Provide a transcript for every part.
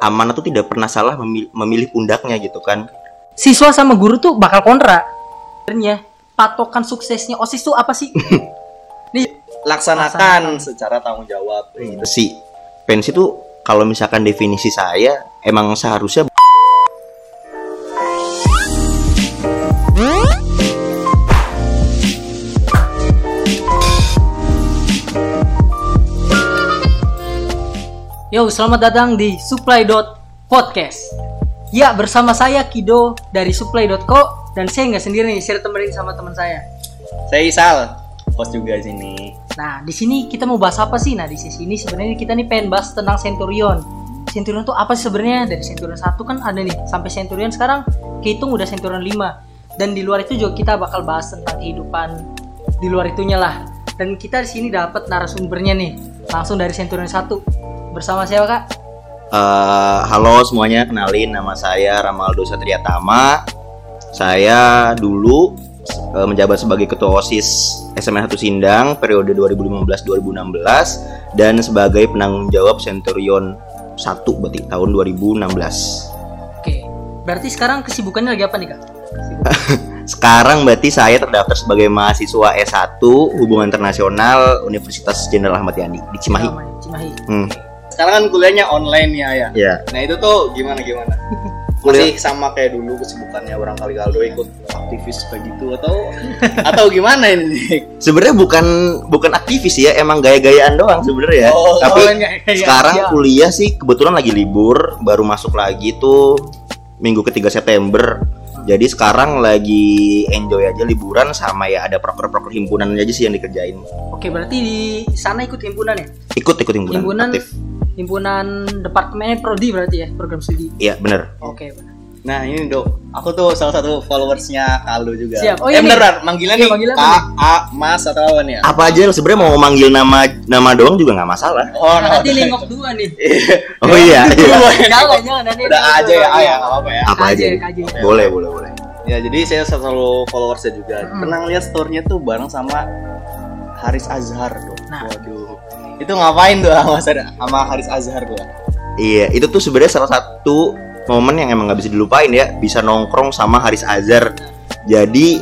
amanah tuh tidak pernah salah memilih, memilih pundaknya gitu kan Siswa sama guru tuh bakal kontra. Sebenarnya patokan suksesnya OSIS tuh apa sih? Nih, laksanakan secara tanggung jawab Gitu sih pensi tuh kalau misalkan definisi saya emang seharusnya Yo, selamat datang di Supply Podcast. Ya, bersama saya Kido dari Supply.co dan saya nggak sendiri nih, saya temenin sama teman saya. saya Isal host juga di sini Nah, di sini kita mau bahas apa sih? Nah, di sisi ini sebenarnya kita nih pengen bahas tentang Centurion. Centurion tuh apa sih sebenarnya? Dari Centurion 1 kan ada nih, sampai Centurion sekarang kehitung udah Centurion 5. Dan di luar itu juga kita bakal bahas tentang kehidupan di luar itunya lah. Dan kita di sini dapat narasumbernya nih, langsung dari Centurion 1. Bersama siapa, Kak? Eh, halo semuanya kenalin nama saya Ramaldo Satriatama saya dulu eh, menjabat sebagai ketua OSIS SMA 1 Sindang periode 2015-2016 dan sebagai penanggung jawab Centurion 1 berarti tahun 2016 Oke. Berarti sekarang kesibukannya lagi apa nih, Kak? Sekarang berarti saya terdaftar sebagai mahasiswa S1 Hubungan Internasional Universitas Jenderal Ahmad Yani di Cimahi. Cimahi. Hmm. Sekarang kan kuliahnya online ya ya Ya. nah itu tuh gimana gimana masih sama kayak dulu kesibukannya barangkali Kaldo ikut aktivis kayak gitu atau atau gimana ini Sebenarnya bukan bukan aktivis ya, emang gaya-gayaan doang sebenarnya. Oh, Tapi oh, enggak, iya, sekarang kuliah sih kebetulan lagi libur, baru masuk lagi tuh minggu ketiga September. Jadi sekarang lagi enjoy aja liburan sama ya ada proker-proker himpunan aja sih yang dikerjain. Oke, berarti di sana ikut himpunan ya? Ikut ikut himpunan, Himpunan aktif. himpunan departemennya prodi berarti ya program studi. Iya bener. Oke, benar. Nah ini dok aku tuh salah satu followersnya Kaldo juga Siap. Oh, eh iya bener nih. bener manggilan Iya, nih panggilan Kak A Mas atau apa nih ya Apa aja sebenarnya mau manggil nama nama doang juga nggak masalah. oh Nah, nanti nengok dua nih. Oh iya, iya. jangan, jangan nanti udah aja ya A ya nggak apa-apa ya Apa aja? Boleh, boleh, boleh. Ya jadi saya selalu followersnya juga. Hmm. Pernah ngeliat store-nya tuh bareng sama Haris Azhar tuh. Nah. Waduh. Itu ngapain tuh sama sama Haris Azhar tuh? Iya, itu tuh sebenarnya salah satu momen yang emang nggak bisa dilupain ya, bisa nongkrong sama Haris Azhar. Jadi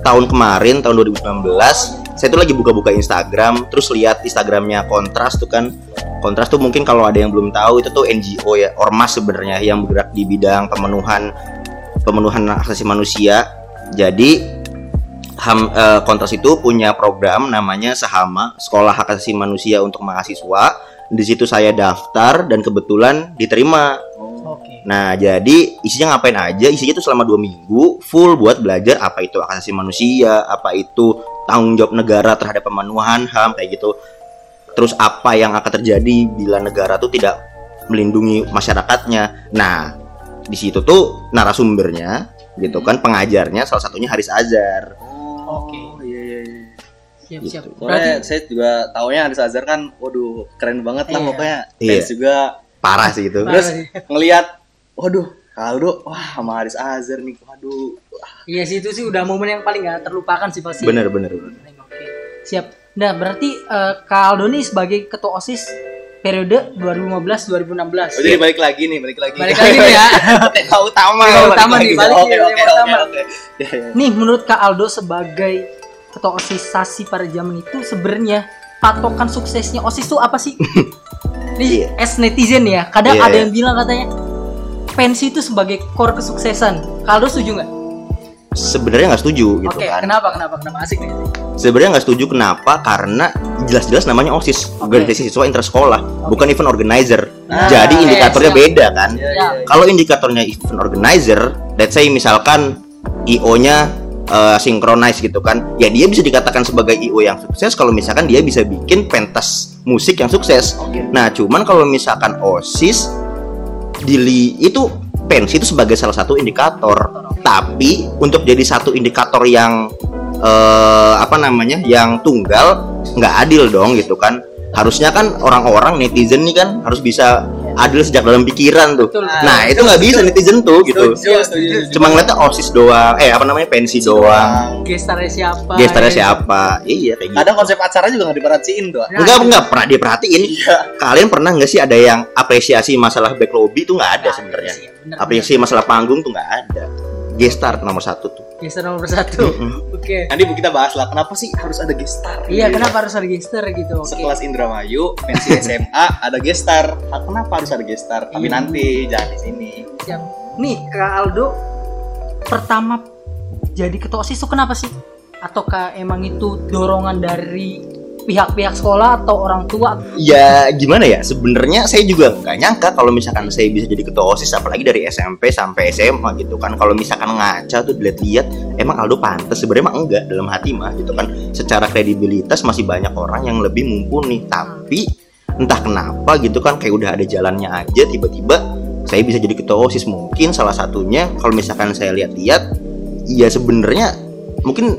tahun kemarin tahun 2019 saya tuh lagi buka-buka Instagram, terus lihat Instagramnya Kontras tuh kan. Kontras tuh mungkin kalau ada yang belum tahu itu tuh NGO ya, ormas sebenarnya yang bergerak di bidang pemenuhan pemenuhan hak manusia. Jadi Ham, eh, Kontras itu punya program namanya Sahama, Sekolah Hak Asasi Manusia untuk Mahasiswa. Di situ saya daftar dan kebetulan diterima. Oke. Nah, jadi isinya ngapain aja? Isinya tuh selama dua minggu full buat belajar apa itu hak asasi manusia, apa itu tanggung jawab negara terhadap pemenuhan HAM kayak gitu. Terus apa yang akan terjadi bila negara tuh tidak melindungi masyarakatnya. Nah, di situ tuh narasumbernya gitu kan pengajarnya salah satunya Haris Azhar. Oke. Oh, iya iya iya. Siap, Gitu. siap. Soalnya Berarti saya juga taunya Haris Azhar kan, waduh keren banget lah Iya. pokoknya. Iya. Fans juga. Parah sih itu. Parah Terus sih. ngelihat, waduh Kaldo, wah sama Haris Azhar nih, waduh. Wah, Iya sih itu sih udah momen yang paling gak terlupakan sih pasti. Bener bener. bener. Oke. Siap. Nah, berarti eh, Kak Aldo nih sebagai ketua OSIS periode 2015-2016. Oh, jadi balik lagi nih, balik lagi. Balik lagi nih ya. Tema utama. Tema utama lagi. nih, balik Oke, nih, oke, tema oke, utama. oke. Ya, ya. Nih menurut Kak Aldo sebagai ketua osisasi pada zaman itu sebenarnya patokan suksesnya osis itu apa sih? Nih Iya. as netizen ya, kadang Iya, ada iya. yang bilang katanya pensi itu sebagai core kesuksesan. Aldo setuju nggak? Sebenarnya nggak setuju gitu Oke, kan. kenapa kenapa kenapa asik nih? Sebenarnya nggak setuju kenapa? Karena jelas-jelas namanya OSIS, organisasi siswa intersekolah, bukan event organizer. Ah, Jadi oke, indikatornya siap. beda kan. Ya, Ya. ya. Kalau indikatornya event organizer, let's say misalkan IO-nya eh, synchronize gitu kan, ya dia bisa dikatakan sebagai IO yang sukses kalau misalkan dia bisa bikin pentas musik yang sukses. Oke. Nah, cuman kalau misalkan OSIS dili itu pensi itu sebagai salah satu indikator. Tapi untuk jadi satu indikator yang eh, apa namanya? yang tunggal nggak adil dong gitu kan. Harusnya kan orang-orang netizen nih kan harus bisa adil sejak dalam pikiran tuh. Betul. Nah, itu nggak bisa netizen tuh gitu. Setuju, setuju, setuju. Cuma ngeliatnya OSIS doang, eh apa namanya pensi doang. gestarnya siapa Gestarnya ya. siapa? Iya kayak gitu. Kadang konsep acara juga nggak diperhatiin tuh. Nah, Enggak, enggak pernah dia perhatiin. Iya. Kalian pernah nggak sih ada yang apresiasi masalah back lobby tuh nggak ada Nah, sebenarnya. iya, Apresiasi masalah panggung tuh nggak ada. Gestar nomor satu tuh. Gestar nomor satu Mm-mm. oke Nanti kita bahas lah kenapa sih harus ada gestar. iya kenapa harus ada gestar gitu oke Sekelas Indramayu, pensi SMA ada gestar. Ah, Kenapa harus ada gestar? Tapi Iya. nanti jangan di sini. Siap. nih kak Aldo pertama jadi ketua osis itu kenapa sih ataukah emang itu dorongan dari pihak-pihak sekolah atau orang tua Ya gimana ya? Sebenarnya saya juga nggak nyangka kalau misalkan saya bisa jadi ketua osis, apalagi dari SMP sampai SMA gitu kan. Kalau misalkan ngaca tuh dilihat-lihat, emang Aldo pantas. Sebenarnya emang enggak dalam hati mah gitu kan. Secara kredibilitas masih banyak orang yang lebih mumpuni. Tapi entah kenapa gitu kan kayak udah ada jalannya aja tiba-tiba saya bisa jadi ketua osis mungkin salah satunya kalau misalkan saya lihat-lihat ya sebenarnya mungkin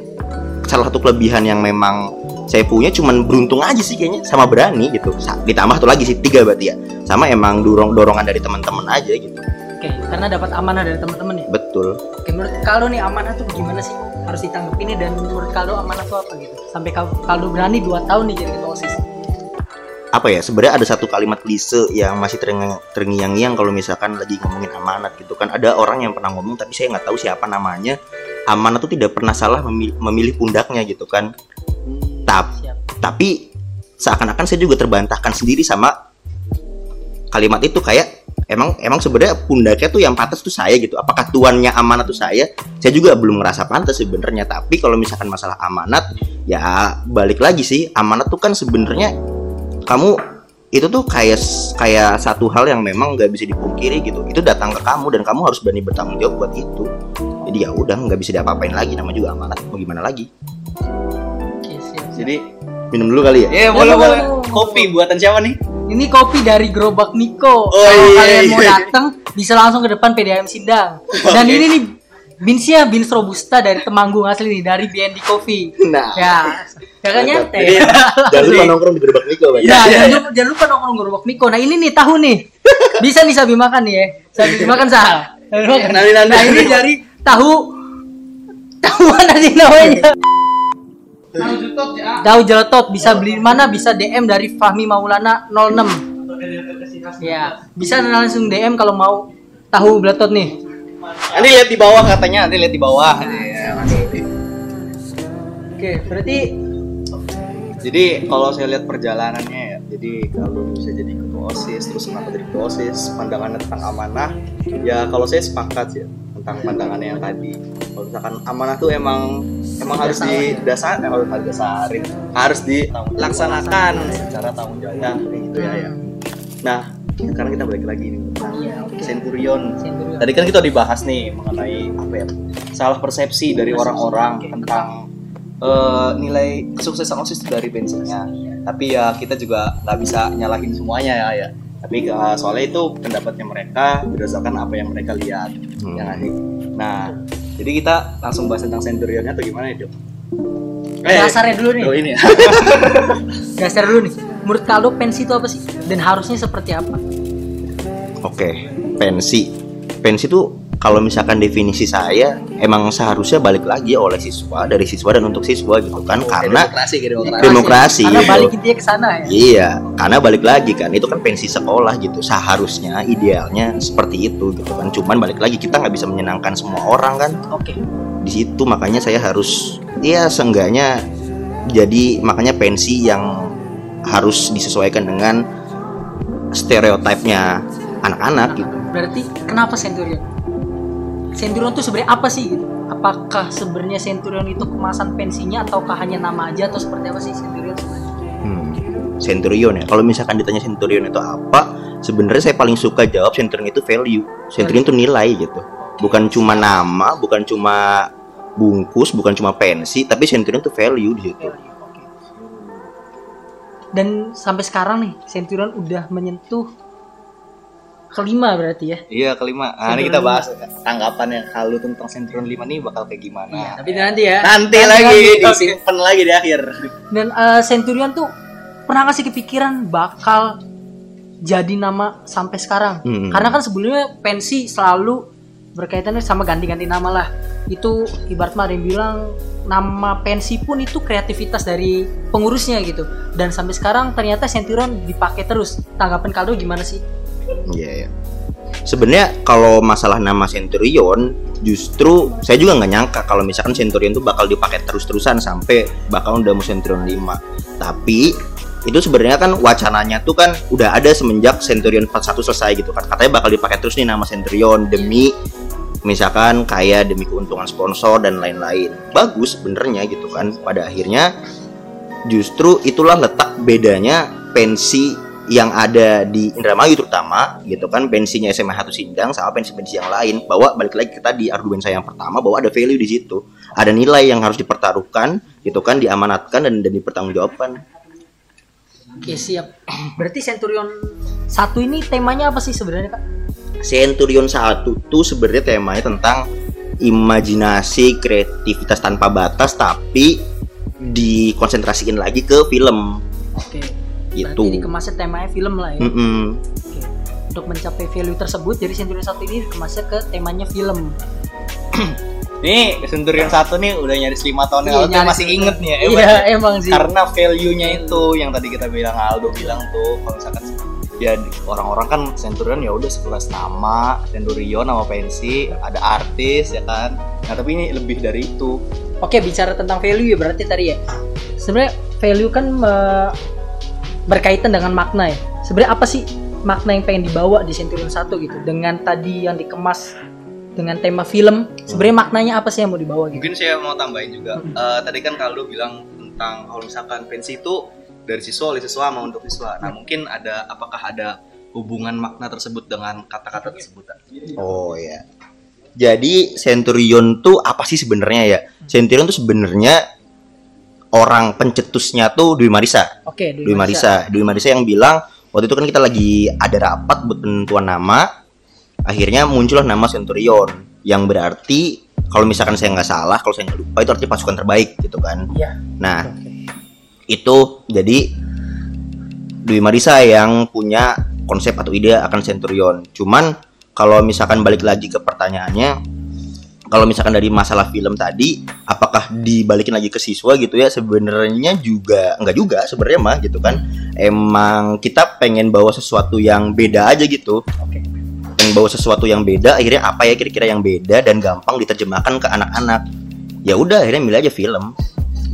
salah satu kelebihan yang memang saya punya cuman beruntung aja sih kayaknya sama berani gitu. Sa- ditambah satu lagi sih tiga berarti ya. Sama emang dorong dorongan dari teman-teman aja gitu. Oke karena dapat amanah dari teman-teman ya? Betul. Oke menurut Kaldo nih amanah tuh gimana sih harus ditanggepinnya dan menurut Kaldo amanah tuh apa gitu? Sampai Kal- Kaldo berani 2 tahun nih jadi ketua osis. Apa ya sebenarnya ada satu kalimat klise yang masih terngi- terngiang-ngiang kalau misalkan lagi ngomongin amanat gitu kan. Ada orang yang pernah ngomong tapi saya nggak tahu siapa namanya. Amanat tuh tidak pernah salah memilih, memilih pundaknya gitu kan Tap- tapi seakan-akan saya juga terbantahkan sendiri sama kalimat itu kayak emang emang sebenarnya pundaknya tuh yang pantas tuh saya gitu. Apakah tuannya amanat tuh saya? Saya juga belum ngerasa pantas sebenarnya. Tapi kalau misalkan masalah amanat ya balik lagi sih. Amanat tuh kan sebenarnya kamu itu tuh kayak kayak satu hal yang memang nggak bisa dipungkiri gitu. Itu datang ke kamu dan kamu harus berani bertanggung jawab buat itu. Jadi ya udah nggak bisa diapa-apain lagi. Nama juga amanat. Mau gimana lagi. Jadi, minum dulu kali ya ya boleh, boleh boleh. boleh. Kopi buatan siapa nih? Ini kopi dari Gerobak Niko. Oh, Kalau iya, kalian mau iya. datang bisa langsung ke depan PDAM Sindang. Dan Oke. ini nih beansnya beans robusta dari Temanggung asli nih dari BND Coffee. nah Ya, ya kan nyate. Jadi, jangan lupa nongkrong di gerobak Niko Bang. Ya, Iya, iya, jangan, iya. lupa, jangan lupa nongkrong Gerobak Niko. Nah ini nih tahu nih. Bisa nih Sabi makan nih ya. Sabi makan sah. Nah ini dari tahu tahu mana sih namanya? Tahu jeletot bisa beli di mana? Bisa DM dari Fahmi Maulana 06. Ya, bisa langsung DM kalau mau tahu jeletot nih. Nanti lihat di bawah katanya, nanti lihat di bawah. Iya, Oke, berarti Jadi kalau saya lihat perjalanannya ya, jadi kalau bisa jadi ketua osis, terus kenapa jadi ketua osis, pandangannya tentang amanah, ya kalau saya sepakat ya tentang pandangannya yang tadi. Kalau misalkan amanah tuh emang emang harus didasar, eh, harus didasarin, harus dilaksanakan secara tanggung jawab kayak gitu ya. ya. Nah, sekarang kita balik lagi nih Iya. Centurion. Centurion. Tadi kan kita dibahas nih mengenai apa ya salah persepsi dari orang-orang tentang eh, nilai kesuksesan osis dari bensinnya. Tapi ya kita juga nggak bisa nyalahin semuanya ya ya. Tapi eh, soalnya itu pendapatnya mereka berdasarkan apa yang mereka lihat. Hmm. Ya sih? Nah, jadi kita langsung bahas tentang Centurionnya atau gimana ya, Dok? Dasarnya dulu nih. Oh ini ya. dasar dulu nih. Menurut Kaldo pensi itu apa sih? Dan harusnya seperti apa? Oke, pensi. Pensi itu kalau misalkan definisi saya emang seharusnya balik lagi oleh siswa dari siswa dan untuk siswa gitu kan karena demokrasi demokrasi. Demokrasi, Karena gitu. balik intinya ke sana ya. iya karena balik lagi kan itu kan pensi sekolah gitu seharusnya idealnya seperti itu gitu kan cuman balik lagi kita nggak bisa menyenangkan semua orang kan Oke. di situ makanya saya harus ya seenggaknya jadi makanya pensi yang harus disesuaikan dengan stereotipnya anak-anak gitu Berarti kenapa Centurion? Centurion tuh sebenarnya apa sih gitu? Apakah sebenarnya Centurion itu kemasan pensinya ataukah hanya nama aja atau seperti apa sih Centurion sebenarnya? Hmm, Centurion ya. Kalau misalkan ditanya Centurion itu apa, sebenarnya saya paling suka jawab Centurion itu value. Centurion itu nilai gitu. Bukan cuma nama, bukan cuma bungkus, bukan cuma pensi, tapi Centurion itu value di situ. Dan sampai sekarang nih Centurion udah menyentuh kelima berarti ya. Iya kelima. Nah, ini kita bahas tanggapan yang halu tentang Centurion 5 nih bakal kayak gimana. Iya, tapi nanti ya. Nanti, lagi Oke. disimpan lagi di akhir. Dan eh, Centurion tuh pernah nggak sih kepikiran bakal jadi nama sampai sekarang. Hmm. Karena kan sebelumnya pensi selalu berkaitan sama ganti-ganti nama lah. Itu ibarat mah ada yang bilang nama pensi pun itu kreativitas dari pengurusnya gitu. Dan sampai sekarang ternyata Centurion dipakai terus. Tanggapan Kaldo gimana sih? Iya, iya. Sebenarnya kalau masalah nama Centurion, justru saya juga nggak nyangka kalau misalkan Centurion itu bakal dipakai terus-terusan sampai bakal udah mau Centurion 5. Tapi itu sebenarnya kan wacananya tuh kan udah ada semenjak Centurion 41 selesai gitu kan. Katanya bakal dipakai terus nih nama Centurion demi misalkan kayak demi keuntungan sponsor dan lain-lain. Bagus sebenarnya gitu kan. Pada akhirnya justru itulah letak bedanya pensi yang ada di Indramayu terutama gitu kan pensinya SMA 1 Sindang sama pensi-pensi yang lain bahwa balik lagi kita di argumen saya yang pertama bahwa ada value di situ ada nilai yang harus dipertaruhkan gitu kan diamanatkan dan, dan dipertanggungjawabkan Oke, siap. Berarti Centurion satu ini temanya apa sih sebenarnya, Kak? Centurion 1 tuh sebenarnya temanya tentang imajinasi kreativitas tanpa batas tapi dikonsentrasiin lagi ke film Oke. Gitu Berarti dikemasnya temanya film lah ya. Mm-mm. Oke. Untuk mencapai value tersebut, jadi Centurion satu ini dikemasnya ke temanya film. Nih Centurion satu nih udah nyaris lima tahun yang Iya, lalu masih inget nih ya. Iya, Emang. emang sih. Karena value-nya itu yang tadi kita bilang Aldo bilang tuh kalau misalkan ya orang-orang kan Centurion ya udah sekelas nama Centurion nama pensi ada artis ya kan nah tapi ini lebih dari itu Oke, bicara tentang value ya berarti tadi ya. Sebenarnya value kan berkaitan dengan makna ya. Sebenarnya apa sih makna yang pengen dibawa di Centurion 1 gitu dengan tadi yang dikemas dengan tema film. Sebenarnya maknanya apa sih yang mau dibawa gitu? mungkin saya mau tambahin juga Eh, tadi kan Kaldo bilang tentang kalau misalkan pensi itu dari siswa oleh siswa mau untuk siswa nah mungkin ada apakah ada hubungan makna tersebut dengan kata-kata tersebut Oh ya. Jadi Centurion tuh apa sih sebenarnya ya? Centurion tuh sebenarnya orang pencetusnya tuh Dwi Marisa. Oke, Dwi Marisa. Dwi Marisa yang bilang waktu itu kan kita lagi ada rapat buat penentuan nama. Akhirnya muncullah nama Centurion yang berarti kalau misalkan saya nggak salah, kalau saya nggak lupa itu artinya pasukan terbaik gitu kan. Iya. Nah, Oke. itu jadi Dwi Marisa yang punya konsep atau ide akan Centurion. Cuman kalau misalkan balik lagi ke pertanyaannya, kalau misalkan dari masalah film tadi, apakah dibalikin lagi ke siswa gitu ya? Sebenarnya juga enggak juga sebenarnya mah gitu kan. Emang kita pengen bawa sesuatu yang beda aja gitu. Oke. Pengen bawa sesuatu yang beda, akhirnya apa ya kira-kira yang beda dan gampang diterjemahkan ke anak-anak. Ya udah, akhirnya milih aja film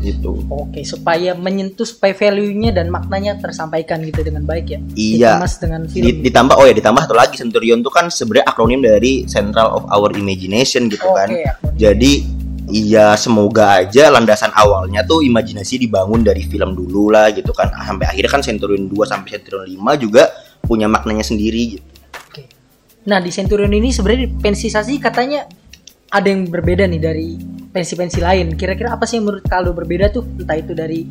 gitu. Oke, supaya menyentuh supaya value-nya dan maknanya tersampaikan gitu dengan baik ya. Iya. Dikemas dengan film. Di- ditambah oh ya ditambah satu lagi Centurion itu kan sebenarnya akronim dari Central of Our Imagination gitu kan. Jadi iya semoga aja landasan awalnya tuh imajinasi dibangun dari film dulu lah gitu kan. Sampai akhirnya kan Centurion 2 sampai Centurion 5 juga punya maknanya sendiri gitu. Oke. Nah di Centurion ini sebenarnya pensisasi katanya ada yang berbeda nih dari pensi-pensi lain. Kira-kira apa sih yang menurut kalau berbeda tuh? Entah itu dari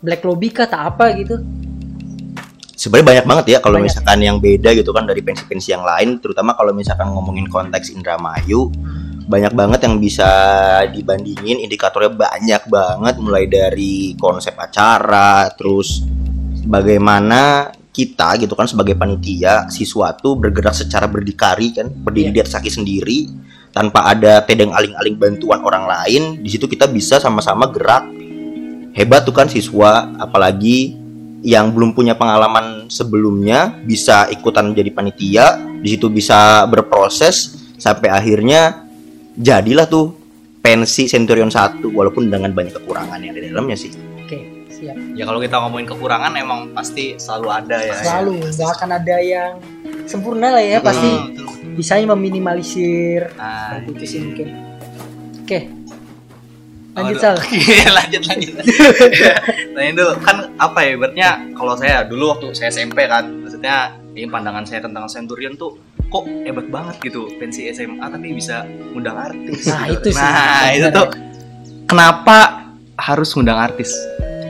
Black Lobby kah atau apa gitu? Sebenarnya banyak banget ya kalau misalkan yang beda gitu kan dari pensi-pensi yang lain, terutama kalau misalkan ngomongin konteks Indramayu, banyak banget yang bisa dibandingin indikatornya banyak banget mulai dari konsep acara terus bagaimana kita gitu kan sebagai panitia siswa tuh bergerak secara berdikari kan berdiri Iya. di atas kaki sendiri tanpa ada tedeng aling-aling bantuan orang lain di situ kita bisa sama-sama gerak hebat tuh kan siswa apalagi yang belum punya pengalaman sebelumnya bisa ikutan jadi panitia di situ bisa berproses sampai akhirnya jadilah tuh pensi Centurion 1 walaupun dengan banyak kekurangan yang ada di dalamnya sih Oke, siap. ya kalau kita ngomongin kekurangan emang pasti selalu ada ya Selalu nggak akan ada yang sempurna lah ya. Pasti Hmm, betul. Bisanya meminimalisir. itu sih mungkin. Oke. Lanjut. Sal. Iya, lanjut lanjut. Tanya dulu kan apa ya ibaratnya kalau saya dulu waktu saya SMP kan maksudnya ini pandangan saya tentang Centurion tuh kok hebat banget gitu pensi SMA tapi bisa ngundang artis. Nah, gitu. itu sih. Nah, itu tuh kenapa harus ngundang artis?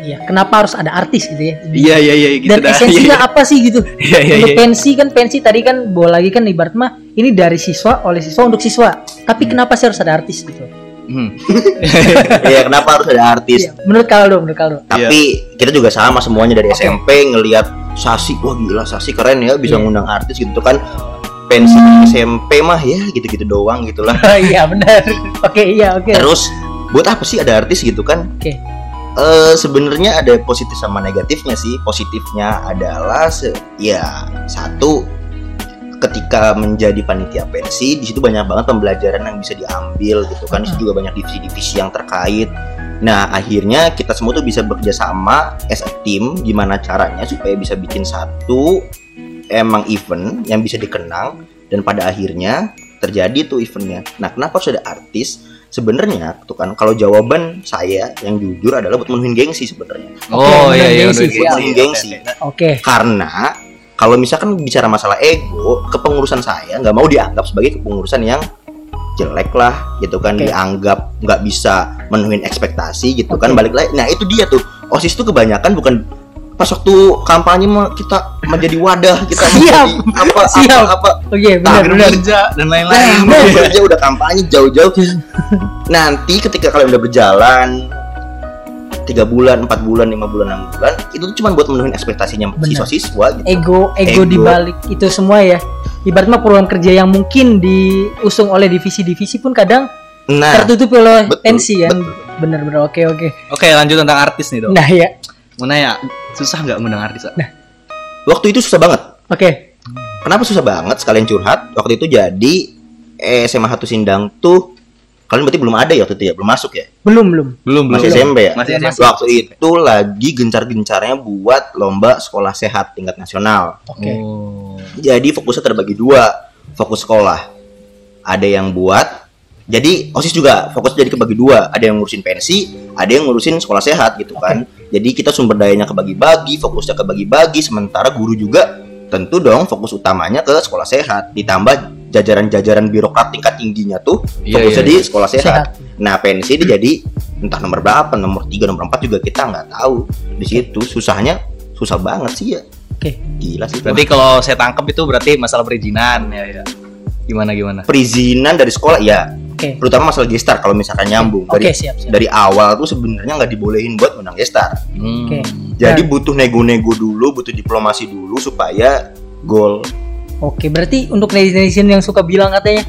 Iya, kenapa harus ada artis gitu ya? Iya iya iya gitu Dan dah. esensinya apa sih gitu? Iya iya untuk iya. pensi kan pensi tadi kan bawa lagi kan ibarat mah ini dari siswa oleh siswa untuk siswa. Tapi Hmm. kenapa sih harus ada artis gitu? Hmm. Iya, kenapa harus ada artis? Iya, menurut Kaldo, menurut Kaldo. Tapi kita juga sama semuanya dari SMP ngelihat Sasi, wah gila Sasi keren ya bisa Iya. ngundang artis gitu kan. Pensi SMP mah ya gitu-gitu doang gitulah. iya benar. Oke, iya oke. Terus buat apa sih ada artis gitu kan? Oke. Eh sebenarnya ada positif sama negatifnya sih. Positifnya adalah se- ya satu ketika menjadi panitia pensi di situ banyak banget pembelajaran yang bisa diambil gitu kan. Di situ juga banyak divisi-divisi yang terkait. Nah, akhirnya kita semua tuh bisa bekerja sama as a team gimana caranya supaya bisa bikin satu emang event yang bisa dikenang dan pada akhirnya terjadi tuh eventnya. Nah, kenapa harus ada artis? Sebenarnya tuh kan kalau jawaban saya yang jujur adalah buat menuhin gengsi sebenarnya. Oh Oke, iya iya gengsi, udah siap. Menuhin gengsi. Oke. Karena kalau misalkan bicara masalah ego, kepengurusan saya nggak mau dianggap sebagai kepengurusan yang jelek lah gitu kan Oke. dianggap nggak bisa menuhin ekspektasi gitu kan Oke. balik lagi nah itu dia tuh osis tuh kebanyakan bukan pas waktu kampanye kita menjadi wadah kita Siap. menjadi apa Siap. apa apa Oke, benar Tapi- benar. kerja dan Nah, lain-lain. mau kerja udah kampanye jauh-jauh. Nanti ketika kalian udah berjalan tiga bulan, empat bulan, lima bulan, enam bulan, itu tuh cuma buat memenuhi ekspektasinya Benar. siswa-siswa gitu. Ego, ego, Ego. di balik itu semua ya. Ibarat mah program kerja yang mungkin diusung oleh divisi-divisi pun kadang Nah, tertutup oleh betul, tensi kan. betul. Bener-bener oke oke. Oke lanjut tentang artis nih dong. Nah ya, Mau nanya susah nggak ngundang artis? Ah? waktu itu susah banget. oke. Kenapa susah banget? Sekalian curhat. Waktu itu jadi eh, SMA Hatu Sindang tuh kalian berarti belum ada ya waktu itu ya, belum masuk ya? Belum belum. Belum Masih SMP ya? Masih SMP. Waktu itu lagi gencar-gencarnya buat lomba sekolah sehat tingkat nasional. Oke. Oh. Jadi fokusnya terbagi dua, fokus sekolah. Ada yang buat jadi OSIS juga fokus jadi kebagi dua, ada yang ngurusin pensi, ada yang ngurusin sekolah sehat gitu kan. Jadi kita sumber dayanya kebagi-bagi, fokusnya kebagi-bagi, sementara guru juga tentu dong fokus utamanya ke sekolah sehat, ditambah jajaran-jajaran birokrat tingkat tingginya tuh Iya, fokusnya iya, di iya. sekolah sehat. Sehat. Nah pensi dia jadi entah nomor berapa, nomor 3, nomor 4 juga kita nggak tahu. Di situ susahnya susah banget sih ya. Oke. Gila sih. Berarti kalau saya tangkap itu berarti masalah perizinan ya ya. Gimana gimana? perizinan dari sekolah ya Oke. terutama masalah gestar kalau misalkan nyambung Oke, dari siap, siap. dari awal tuh sebenarnya nggak dibolehin buat menang gestar Hmm. Oke. jadi Nah. butuh nego-nego dulu butuh diplomasi dulu supaya gol Oke, berarti untuk netizen yang suka bilang katanya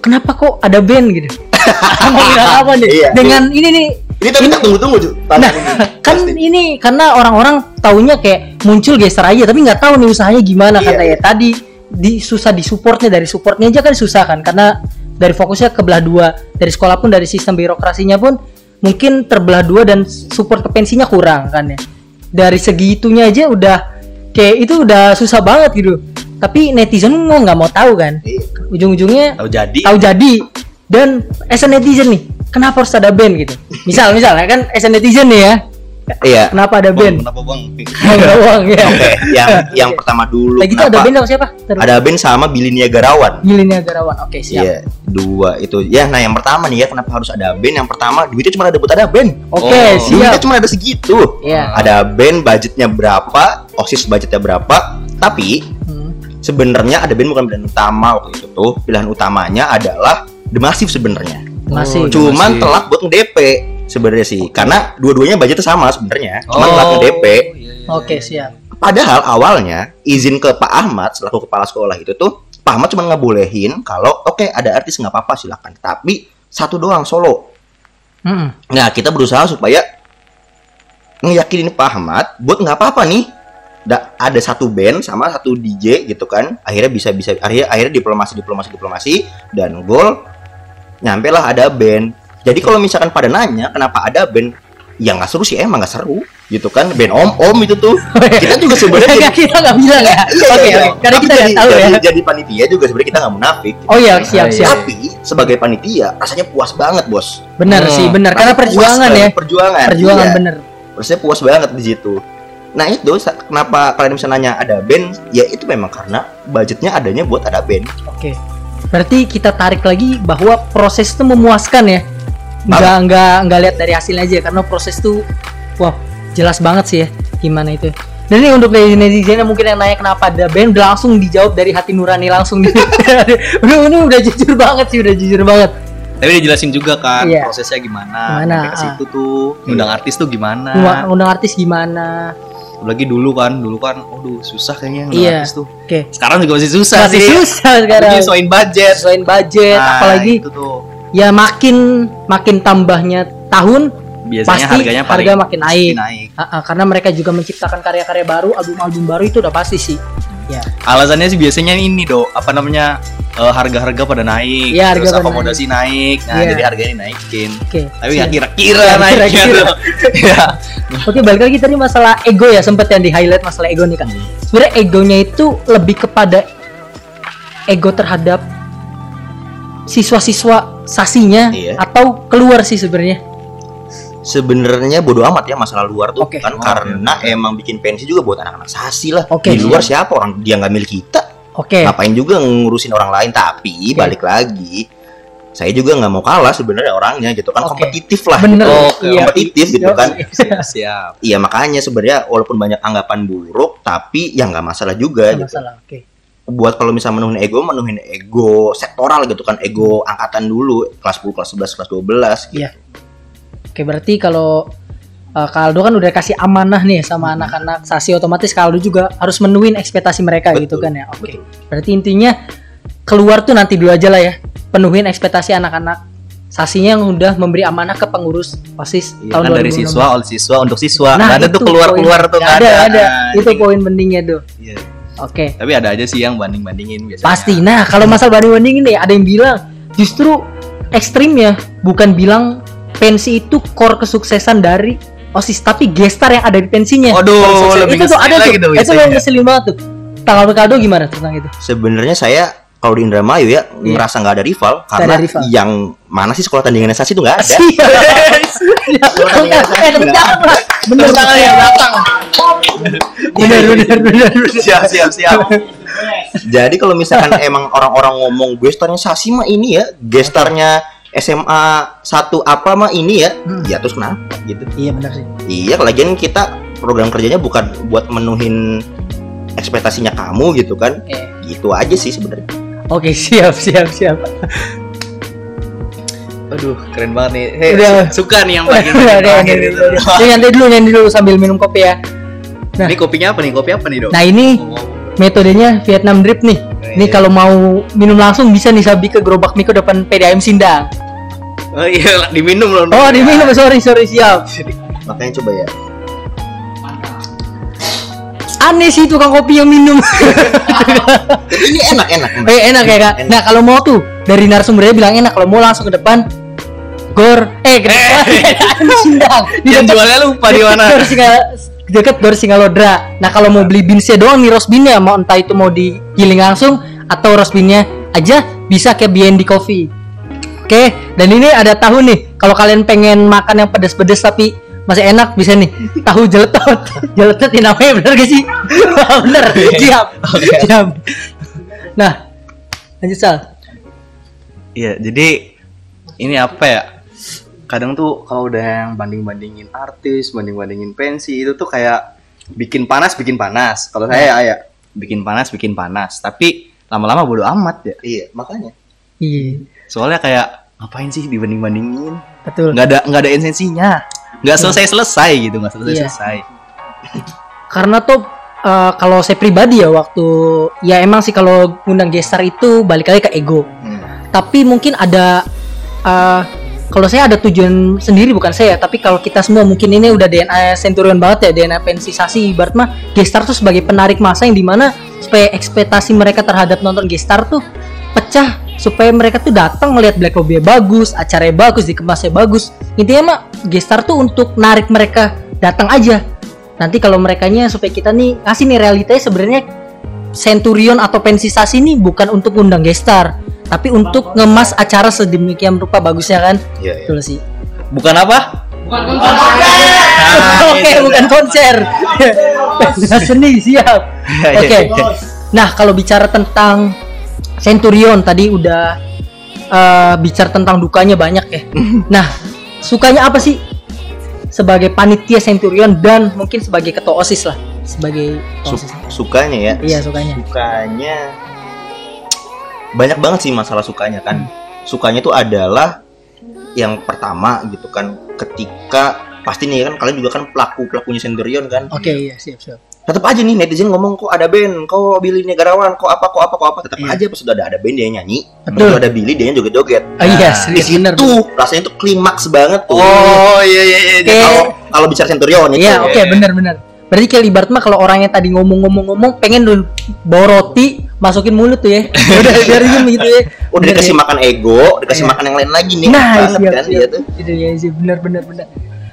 Kenapa kok ada band gitu? Bilang apa nih? Iya. Dengan ini nih ini tapi tak tunggu-tunggu. Nah, kan Pasti. ini karena orang-orang taunya kayak muncul geser aja tapi nggak tahu nih usahanya gimana Iya, katanya. iya. Tadi di susah di supportnya dari supportnya aja kan susah kan karena dari fokusnya ke belah dua. Dari sekolah pun dari sistem birokrasinya pun mungkin terbelah dua dan support ke pensinya kurang kan ya. Dari segi itunya aja udah kayak itu udah susah banget gitu. Tapi netizen mau nggak mau tahu kan. Iya. ujung-ujungnya Tahu jadi. tahu jadi. Dan as a netizen nih kenapa harus ada band gitu? Misal misal ya kan as a netizen nih ya iya kenapa ada Bang, band Kenapa bang? Uang ya oke yang yang pertama dulu lagi itu ada band sama siapa Terus. ada band sama Billy Niagarawan Gilinya Garawan oke siap Iya, dua itu. Ya, nah yang pertama nih ya, kenapa harus ada band? Yang pertama, duitnya cuma ada buat ada band. oke Oh. Duitnya siap cuma ada segitu. Iya. Ada band, budgetnya berapa, osis budgetnya berapa. Tapi Hmm. sebenarnya ada band bukan pilihan utama waktu itu tuh. Pilihan utamanya adalah The Massive sebenarnya. masih Oh, Cuman telat buat nge-DP sebenarnya sih. Karena dua-duanya budgetnya sama sebenarnya. Cuman Oh, telat nge-DP. iya, iya. oke siap Padahal awalnya izin ke Pak Ahmad selaku kepala sekolah itu tuh Pak Ahmad cuma ngebolehin kalau oke ada artis nggak apa-apa silakan. Tapi satu doang solo. Mm-mm. Nah kita berusaha supaya ngeyakinin Pak Ahmad buat nggak apa-apa nih. Da- ada satu band sama satu DJ gitu kan. Akhirnya bisa bisa akhirnya akhirnya diplomasi diplomasi diplomasi dan gol nyampe lah ada band. Jadi kalau misalkan pada nanya kenapa ada band, ya nggak seru sih? Emang nggak seru gitu kan? Band om om itu tuh. Kita juga sebenarnya Nggak, kita nggak bilang ya. Iya, oke iya, oke. Iya. karena Tapi kita nggak jadi, tahu jadi, ya. jadi panitia juga sebenarnya kita nggak munafik. Gitu. oh iya siap Iya, siap. tapi sebagai panitia rasanya puas banget bos. Benar Hmm. sih benar karena puas perjuangan ya. perjuangan. Perjuangan iya. bener. Rasanya puas banget di situ. Nah itu kenapa kalian bisa nanya ada band? Ya itu memang karena budgetnya adanya buat ada band. Oke. Berarti kita tarik lagi bahwa proses itu memuaskan ya. Nggak nggak nggak lihat dari hasilnya aja karena proses itu wah jelas banget sih ya gimana itu. Dan ini untuk netizen yang mungkin yang nanya kenapa ada band udah langsung dijawab dari hati nurani langsung nih. udah, ini udah jujur banget sih udah jujur banget. Tapi dijelasin juga kan Iya. prosesnya gimana. Gimana, ke ah. situ tuh ngundang artis tuh gimana. Undang- artis gimana Apalagi dulu kan, dulu kan, aduh susah kayaknya ngundang Iya. artis tuh. oke Sekarang juga masih susah masih sih. susah sekarang Tapi Nyesuaiin budget. sesuaiin budget Nah, apalagi itu tuh. Ya makin makin tambahnya tahun Biasanya pasti harganya paling harga makin naik. naik. Ah, ah, karena mereka juga menciptakan karya-karya baru album-album baru itu udah pasti sih ya Alasannya sih biasanya ini do, apa namanya eh, harga-harga pada naik, Iya, harga terus akomodasi naik, nah Iya. jadi harganya naikin. oke Tapi nggak kira-kira. Iya. Oke, balik lagi tadi masalah ego ya, sempet yang di highlight masalah ego nih kan. Sebenarnya egonya itu lebih kepada ego terhadap siswa-siswa sasinya Iya. atau keluar sih sebenarnya. Sebenarnya bodo amat ya masalah luar tuh Oke. kan Oh, karena emang bikin pensi juga buat anak-anak sasi lah. Oke. Di luar siapa orang dia nggak milik kita. Oke. Ngapain juga ngurusin orang lain tapi Oke. balik lagi saya juga nggak mau kalah sebenarnya orangnya gitu kan Oke. kompetitif lah Bener. gitu. Iya. kompetitif gitu Yo, kan Siap, siap. iya makanya sebenarnya walaupun banyak anggapan buruk tapi ya nggak masalah juga Nggak gitu masalah. Oke. Buat kalau misalnya menuhin ego menuhin ego sektoral gitu kan ego angkatan dulu kelas 10 kelas 11 kelas 12 gitu. Iya. Oke, berarti kalau uh, Kaldo kan udah kasih amanah nih sama anak-anak sasi otomatis Kaldo juga harus menuin ekspektasi mereka Betul, gitu kan ya. Oke. betul. Berarti intinya keluar tuh nanti dulu aja lah ya. Penuhin ekspektasi anak-anak sasinya yang udah memberi amanah ke pengurus OSIS Iya, tahun kan dari 2016. siswa oleh siswa untuk siswa. Nah, ada tuh keluar-keluar poin. tuh nggak ada, ada. Nah, Itu poin pentingnya tuh. Iya. Oke. Tapi ada aja sih yang banding-bandingin biasanya. Pasti. Nah, kalau masalah banding-bandingin nih, ada yang bilang justru ekstrim ya, bukan bilang pensi itu core kesuksesan dari OSIS, tapi gestar yang ada di pensinya. Sukses. lebih itu tuh ada tuh. itu biasanya. yang ngeselin banget tuh. Tanggal Kaldo gimana tentang itu? sebenarnya saya kalau di Indramayu ya ngerasa nggak ada rival karena ada rival. yang mana sih sekolah tandingan sasi itu nggak ada Eh, tepuk tangan lah. Bener Tangan yang datang. Bener, bener, bener. siap, siap, siap. Jadi kalau misalkan emang orang-orang ngomong gestarnya Sasi mah ini ya, gestarnya SMA satu apa mah ini ya, Hmm. ya terus kenapa gitu? Iya benar sih. Iya, lagian kita program kerjanya bukan buat menuhin ekspektasinya kamu gitu kan? Oke. Gitu aja sih sebenarnya. Oke, siap, siap, siap. Aduh, keren banget nih. Hei, Udah. su- suka nih yang bagian udah, udah, terakhir udah, itu. udah. Ini nanti dulu, nanti dulu sambil minum kopi ya. Nah. Ini kopinya apa nih? Kopi apa nih, Dok? Nah ini metodenya Vietnam Drip nih. Ini Iya. kalau mau minum langsung bisa nih Sabi ke gerobak Miko depan PDAM Sindang. Oh iya, diminum loh. Oh diminum, sorry sorry siap. Makanya coba ya. Aneh sih tukang kopi yang minum. Ini enak enak. enak. eh enak ya kak. Enak. Nah kalau mau tuh dari narasumbernya bilang enak. Kalau mau langsung ke depan. Gor, eh ke depan PDAM Sindang. Di Yang jualnya lupa di mana. Deket Gor Singalodra. Nah kalau mau beli beansnya doang nih roast beannya mau entah itu mau digiling langsung atau roast beannya aja bisa ke BND Coffee. Oke, dan ini ada tahu nih. Kalau kalian pengen makan yang pedas-pedas tapi masih enak bisa nih tahu jeletot. jeletot ini namanya bener gak sih? bener. Siap. Siap. Nah, lanjut Sal. Iya, jadi ini apa ya? Kadang tuh kalau udah yang banding-bandingin artis, banding-bandingin pensi itu tuh kayak bikin panas, bikin panas. Kalau saya ya bikin panas, bikin panas. Tapi lama-lama bodo amat ya. Iya, makanya. Iya, Soalnya kayak ngapain sih dibanding-bandingin? betul. Nggak ada nggak ada esensinya. Nggak selesai-selesai gitu, nggak Iya. selesai-selesai. karena tuh eh, kalau saya pribadi ya waktu ya emang sih kalau ngundang gestar itu balik lagi ke ego Hmm. tapi mungkin ada eh, kalau saya ada tujuan sendiri bukan saya tapi kalau kita semua mungkin ini udah DNA Centurion banget ya DNA pensisasi ibarat mah gestar tuh sebagai penarik masa yang di mana supaya ekspektasi mereka terhadap nonton gestar tuh pecah supaya mereka tuh datang melihat Black Lobby bagus, acaranya bagus, dikemasnya bagus. Intinya mah gestar tuh untuk narik mereka datang aja. Nanti kalau merekanya supaya kita nih kasih nih realitanya sebenarnya Centurion atau pensisasi ini bukan untuk undang gestar, tapi untuk ngemas acara sedemikian rupa bagusnya kan. Iya, iya. Betul sih. Bukan apa? Oke, bukan konser. Pentas seni siap. Oke. Nah, kalau bicara tentang Centurion tadi udah eh, bicara tentang dukanya banyak ya. Nah, sukanya apa sih sebagai panitia Centurion dan mungkin sebagai ketua OSIS lah, sebagai Su- OSIS. sukanya ya. Iya, sukanya. Sukanya banyak banget sih masalah sukanya kan. Sukanya itu adalah yang pertama gitu kan ketika pasti nih kan kalian juga kan pelaku pelakunya Centurion kan Oke, iya, siap, siap. Tetap aja nih netizen ngomong kok ada band kok Billy Negarawan kok apa kok apa kok apa tetap Iya. aja pas sudah ada ada band dia nyanyi Betul. ada Billy dia yang joget-joget Oh iya, Nah, di serius, bener, situ rasanya tuh klimaks banget tuh Oh iya iya iya. Kalau kalau bicara Centurion itu Iya, oke, benar benar. Berarti kayak ibarat mah kalau orangnya tadi ngomong-ngomong-ngomong pengen dulu bawa roti masukin mulut tuh ya. Udah biar diem gitu ya. udah Bener dikasih ya? makan ego dikasih Iya. makan yang lain lagi nih Nah, siap, kan siap. dia tuh Itu ya sih benar benar benar.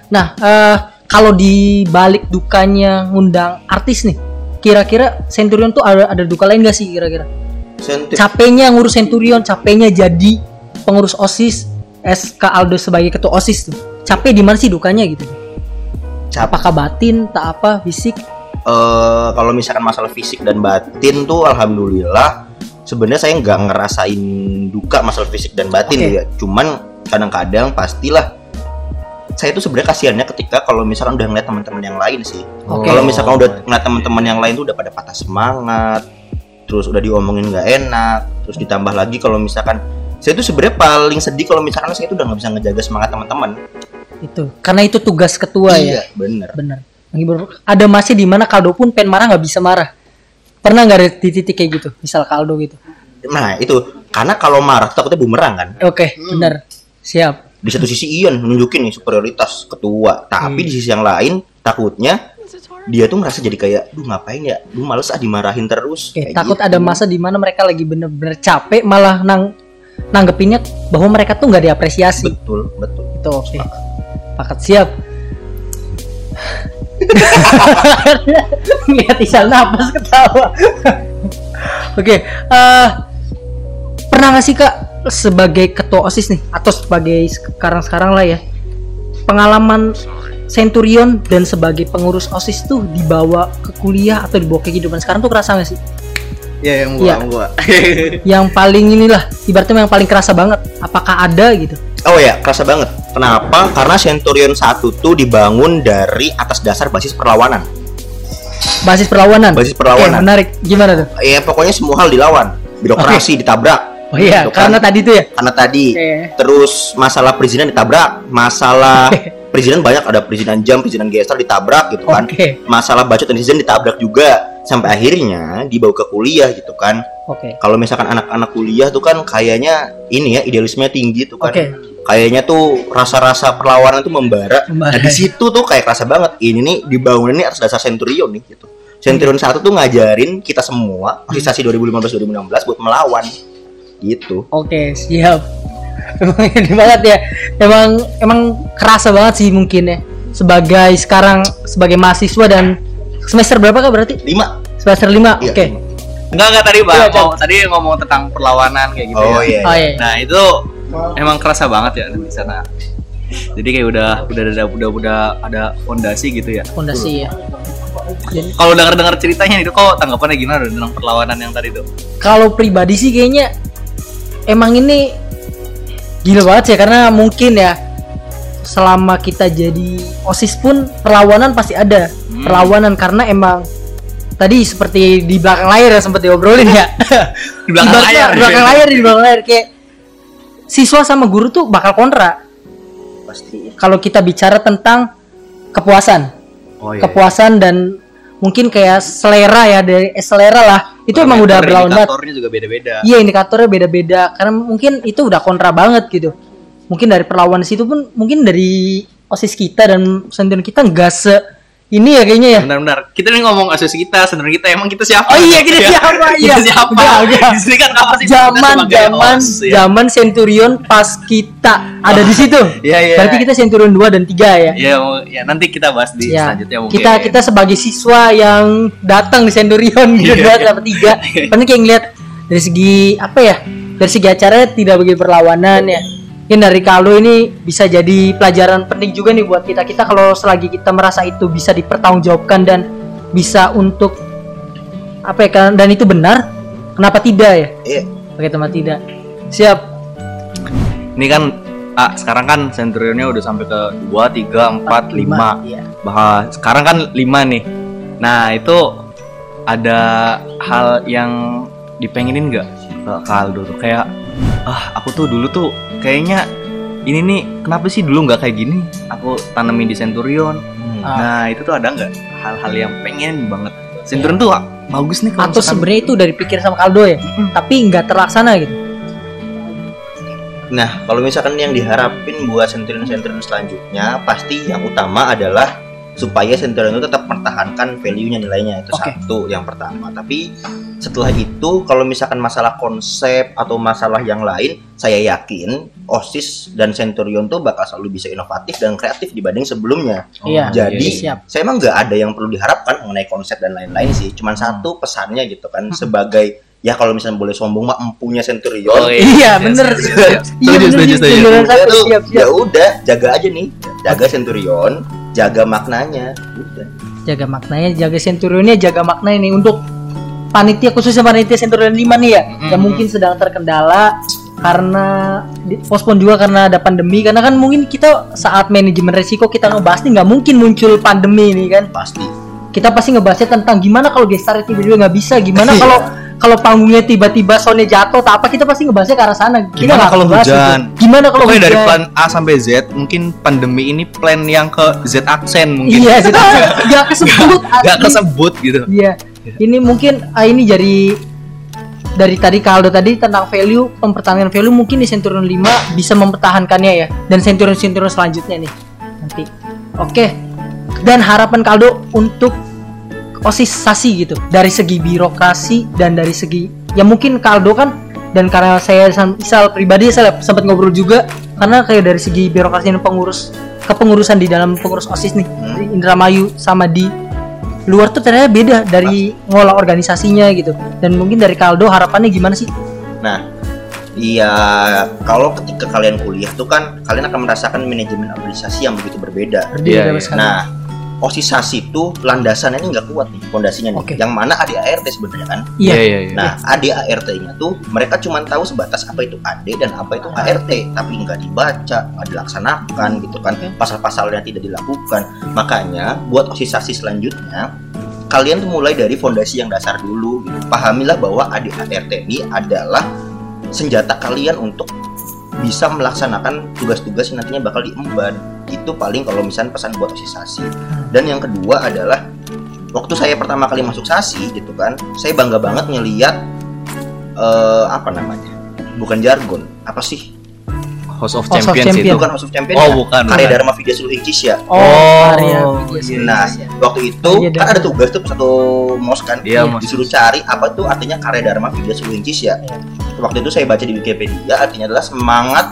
Nah, eh, kalau di balik dukanya ngundang artis nih, kira-kira Centurion tuh ada ada duka lain gak sih kira-kira? Capeknya ngurus Centurion, capeknya jadi pengurus OSIS, SK Aldo sebagai ketua OSIS tuh. Capek di mana sih dukanya gitu? Cap- Apakah batin, tak apa, fisik? eh, kalau misalkan masalah fisik dan batin tuh alhamdulillah sebenarnya saya nggak ngerasain duka masalah fisik dan batin tuh ya cuman kadang-kadang pastilah saya tuh sebenarnya kasihannya ketika kalau misalkan udah ngeliat teman-teman yang lain sih. Oke. kalau misalkan udah ngeliat teman-teman yang lain tuh udah pada patah semangat terus udah diomongin nggak enak terus ditambah lagi kalau misalkan saya tuh sebenarnya paling sedih kalau misalkan saya tuh udah nggak bisa ngejaga semangat teman-teman. Itu. Karena itu tugas ketua ya. iya bener. Bener. Lagi ber- ada masih di mana Kaldo pun pengen marah nggak bisa marah. Pernah nggak ada di titik kayak gitu misal Kaldo gitu? Nah itu karena kalau marah takutnya bumerang kan? Oke bener. Siap di satu sisi Ian nunjukin nih superioritas ketua tapi Hmm. di sisi yang lain takutnya dia tuh ngerasa jadi kayak duh ngapain ya? Duh males ah dimarahin terus. Oke Kayak takut gitu. ada masa di mana mereka lagi bener-bener capek malah nang nanggepinnya bahwa mereka tuh nggak diapresiasi. Betul betul. Itu oke. Pakat siap. Lihat Isal napas ketawa. Oke eh pernah nggak sih kak sebagai ketua osis nih atau sebagai sekarang sekarang lah ya pengalaman Centurion dan sebagai pengurus osis tuh dibawa ke kuliah atau dibawa ke kehidupan sekarang tuh kerasa nggak sih? Iya yang gua, gua. yang paling inilah ibaratnya yang paling kerasa banget apakah ada gitu? Oh ya kerasa banget. Kenapa? Karena Centurion 1 tuh dibangun dari atas dasar basis perlawanan. Basis perlawanan? Basis perlawanan. Menarik. Gimana tuh? Ya pokoknya semua hal dilawan. Birokrasi ditabrak oh iya Gitu kan. karena tadi tuh ya karena tadi Oke. terus masalah perizinan ditabrak masalah perizinan banyak ada perizinan jam perizinan gestar ditabrak gitu kan Oke. masalah bacot netizen ditabrak juga sampai akhirnya dibawa ke kuliah gitu kan Oke. kalau misalkan anak-anak kuliah tuh kan kayaknya ini ya idealismenya tinggi tuh kan Oke. kayaknya tuh rasa-rasa perlawanan tuh membara Membara. nah di situ tuh kayak kerasa banget ini nih dibangun ini atas dasar Centurion nih gitu Centurion satu tuh ngajarin kita semua organisasi 2015-2016 buat melawan gitu Oke, siap. Emang ini banget ya. Emang emang kerasa banget sih mungkin ya. Sebagai sekarang sebagai mahasiswa dan semester berapa kak berarti? lima Semester 5. Iya, Oke. lima. Enggak enggak tadi Iya, bang. Cak. Oh, tadi ngomong tentang perlawanan kayak gitu oh ya. iya Oh iya. Nah itu emang kerasa banget ya di sana. Jadi kayak udah udah udah udah udah ada fondasi gitu ya. Fondasi ya. Kalau dengar dengar ceritanya itu kok tanggapannya gimana tentang perlawanan yang tadi tuh? kalau pribadi sih kayaknya emang ini gila banget ya karena mungkin ya selama kita jadi osis pun perlawanan pasti ada. Hmm. perlawanan karena emang tadi seperti di belakang layar ya sempat diobrolin ya. Di belakang Ibaratnya layar. di belakang layar di belakang layar. Kayak siswa sama guru tuh bakal kontra. Pasti. Kalau kita bicara tentang kepuasan. Oh kepuasan dan mungkin kayak selera ya dari eh, selera lah itu emang udah berlawan banget Indikatornya juga beda-beda. Iya indikatornya beda-beda karena mungkin itu udah kontra banget gitu. Mungkin dari perlawanan situ pun mungkin dari osis kita dan sendiri kita nggak se ini ya kayaknya ya. Benar-benar. Kita nih ngomong asosiasi kita, sebenarnya kita emang kita siapa? Oh iya kita Ya, siapa Kita ya? siapa? Udah, udah. Di sini kan apa sih? Zaman zaman host, ya. zaman Centurion pas kita ada di situ. Iya, iya. Berarti kita Centurion 2 dan 3 ya. Ya, mau- ya nanti kita bahas di Ya, selanjutnya mungkin. kita kita sebagai siswa yang datang di Centurion gitu Iya, dua iya. sama tiga, kan kayak ngeliat dari segi apa ya, dari segi acaranya tidak begitu perlawanan ya. Mungkin dari kalau ini bisa jadi pelajaran penting juga nih buat kita kita kalau selagi kita merasa itu bisa dipertanggungjawabkan dan bisa untuk apa ya kan dan itu benar, kenapa tidak ya? iya Pakai tempat tidak. Siap. Ini kan ah, sekarang kan Centurionnya udah sampai ke 2, 3, 4, 5. Iya. Bahwa sekarang kan 5 nih. Nah, itu ada hal yang dipengenin nggak ke Kaldo tuh kayak ah aku tuh dulu tuh kayaknya ini nih kenapa sih dulu nggak kayak gini? Aku tanemin di Centurion. Ah. nah itu tuh ada nggak hal-hal yang pengen banget? Centurion tuh ah, bagus nih kalau atau misalkan- sebenarnya itu dari pikir sama Kaldo ya tapi nggak terlaksana gitu. Nah, kalau misalkan yang diharapin buat Centurion-Centurion selanjutnya, pasti yang utama adalah supaya Centurion itu tetap mempertahankan value-nya nilainya itu Oke. satu yang pertama. Tapi setelah itu kalau misalkan masalah konsep atau masalah yang lain, saya yakin OSIS dan Centurion tuh bakal selalu bisa inovatif dan kreatif dibanding sebelumnya. Oh, Iya. Jadi siap. saya emang nggak ada yang perlu diharapkan mengenai konsep dan lain-lain sih. Cuman satu pesannya gitu kan sebagai ya kalau misalnya boleh sombong mah empunya Centurion. Oh, Iya, bener. Iya, Iya, bener, satu, tuh, siap, ya udah jaga aja nih jaga Centurion jaga maknanya. Udah Jaga maknanya, jaga Centurionnya, jaga makna ini untuk panitia khususnya panitia Centurion 5 nih ya, yang mungkin sedang terkendala karena di- postpone juga karena ada pandemi. Karena kan mungkin kita saat manajemen resiko kita ngebahas nih nggak mungkin muncul pandemi ini kan. Pasti. Kita pasti ngebahasnya tentang gimana kalau gestarnya tiba-tiba nggak bisa gimana kalau kalau panggungnya tiba-tiba soundnya jatuh tak apa kita pasti ngebahasnya ke arah sana Kita Gimana kalau ngebahas hujan? itu. gimana kalau Pokoknya dari hujan? plan A sampai Z mungkin pandemi ini plan yang ke Z aksen mungkin iya sih nggak kesebut nggak asli. kesebut gitu Iya. Ini mungkin ah, ini dari dari tadi Kaldo tadi tentang value mempertahankan value mungkin di Centurion 5 bisa mempertahankannya ya dan Centurion Centurion selanjutnya nih nanti. Oke. Dan harapan Kaldo untuk osisasi gitu dari segi birokrasi dan dari segi ya mungkin Kaldo kan dan karena saya misal pribadi saya sempat ngobrol juga karena kayak dari segi birokrasi dan pengurus kepengurusan di dalam pengurus osis nih di Indramayu sama di luar tuh ternyata beda dari ngolah organisasinya gitu dan mungkin dari Kaldo harapannya gimana sih nah Iya, kalau ketika kalian kuliah tuh kan kalian akan merasakan manajemen organisasi yang begitu berbeda. Berbeda iya. sekali. Nah, osisasi itu landasannya ini nggak kuat nih, fondasinya nih. Oke. Yang mana ADART sebenarnya kan. iya iya iya Nah, ADART-nya tuh mereka cuma tahu sebatas apa itu AD dan apa itu ART, tapi nggak dibaca, nggak dilaksanakan gitu kan. Pasal-pasalnya tidak dilakukan. Makanya buat osisasi selanjutnya kalian tuh mulai dari fondasi yang dasar dulu. Gitu. Pahamilah bahwa ADART ini adalah senjata kalian untuk bisa melaksanakan tugas-tugas yang nantinya bakal diemban. Itu paling kalau misalnya pesan buat osisasi. Dan yang kedua adalah waktu saya pertama kali masuk sasi gitu kan saya bangga banget ngeliat eh apa namanya bukan jargon apa sih House of House of Champions Champion. itu bukan House of Champion Oh, ya? bukan, karya bukan. Dharma Vidya Suluh Incis ya oh, Oh, Arya iya. nah waktu itu Karya kan ada tugas tuh satu mos kan Iya, Iya. Mas. disuruh cari apa tuh artinya karya Dharma Vidya Suluh Incis ya Iya. waktu itu saya baca di Wikipedia artinya adalah semangat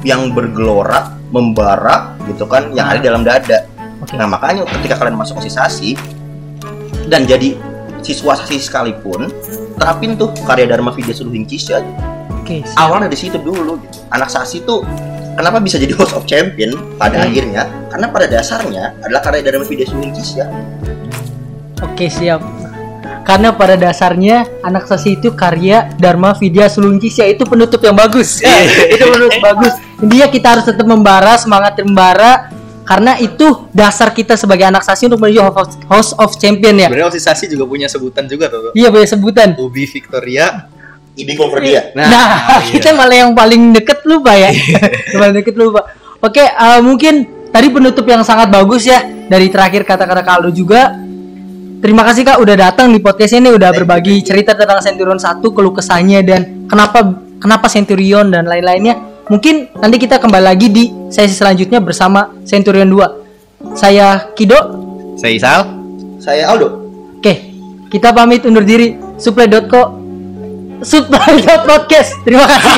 yang bergelora membara gitu kan yang ada di dalam dada Oke. Nah makanya ketika kalian masuk osisasi dan jadi siswa sasi sekalipun terapin tuh karya Dharma Vidya Suluh Incis ya. Oke siap. Awalnya dari situ dulu gitu. Anak sasi tuh kenapa bisa jadi host of champion pada Hmm. akhirnya? Karena pada dasarnya adalah karya Dharma Vidya Suluh Incis ya. oke siap karena pada dasarnya anak sasi itu karya Dharma Vidya Sulungkis ya itu penutup yang bagus itu penutup bagus intinya kita harus tetap membara semangat membara karena itu dasar kita sebagai anak sasi untuk menuju House of- Champion ya Sebenarnya organisasi juga punya sebutan juga tuh. iya punya sebutan Ubi Victoria. Ibi Converdia. Nah, Nah, iya. kita malah yang paling deket lupa ya. Yang paling deket lupa. Oke, eh, mungkin tadi penutup yang sangat bagus ya dari terakhir kata-kata Kaldo juga. Terima kasih Kak udah datang di podcast ini udah berbagi cerita tentang Centurion 1, keluh kesahnya dan kenapa kenapa Centurion dan lain-lainnya. Mungkin nanti kita kembali lagi di sesi selanjutnya bersama Centurion 2. Saya Kido. Saya Isal. Saya Aldo. Oke, kita pamit undur diri. Subtitle Podcast. Terima kasih.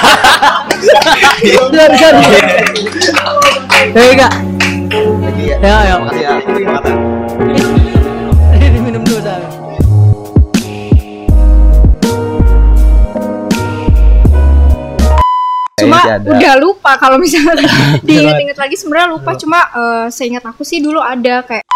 Biarkan. Hei kak. Lagi ya. Ya, ya. Makasih ya. Ini dulu cuma udah lupa kalau misalnya diinget-inget lagi sebenarnya lupa cuma uh, seingat aku sih dulu ada kayak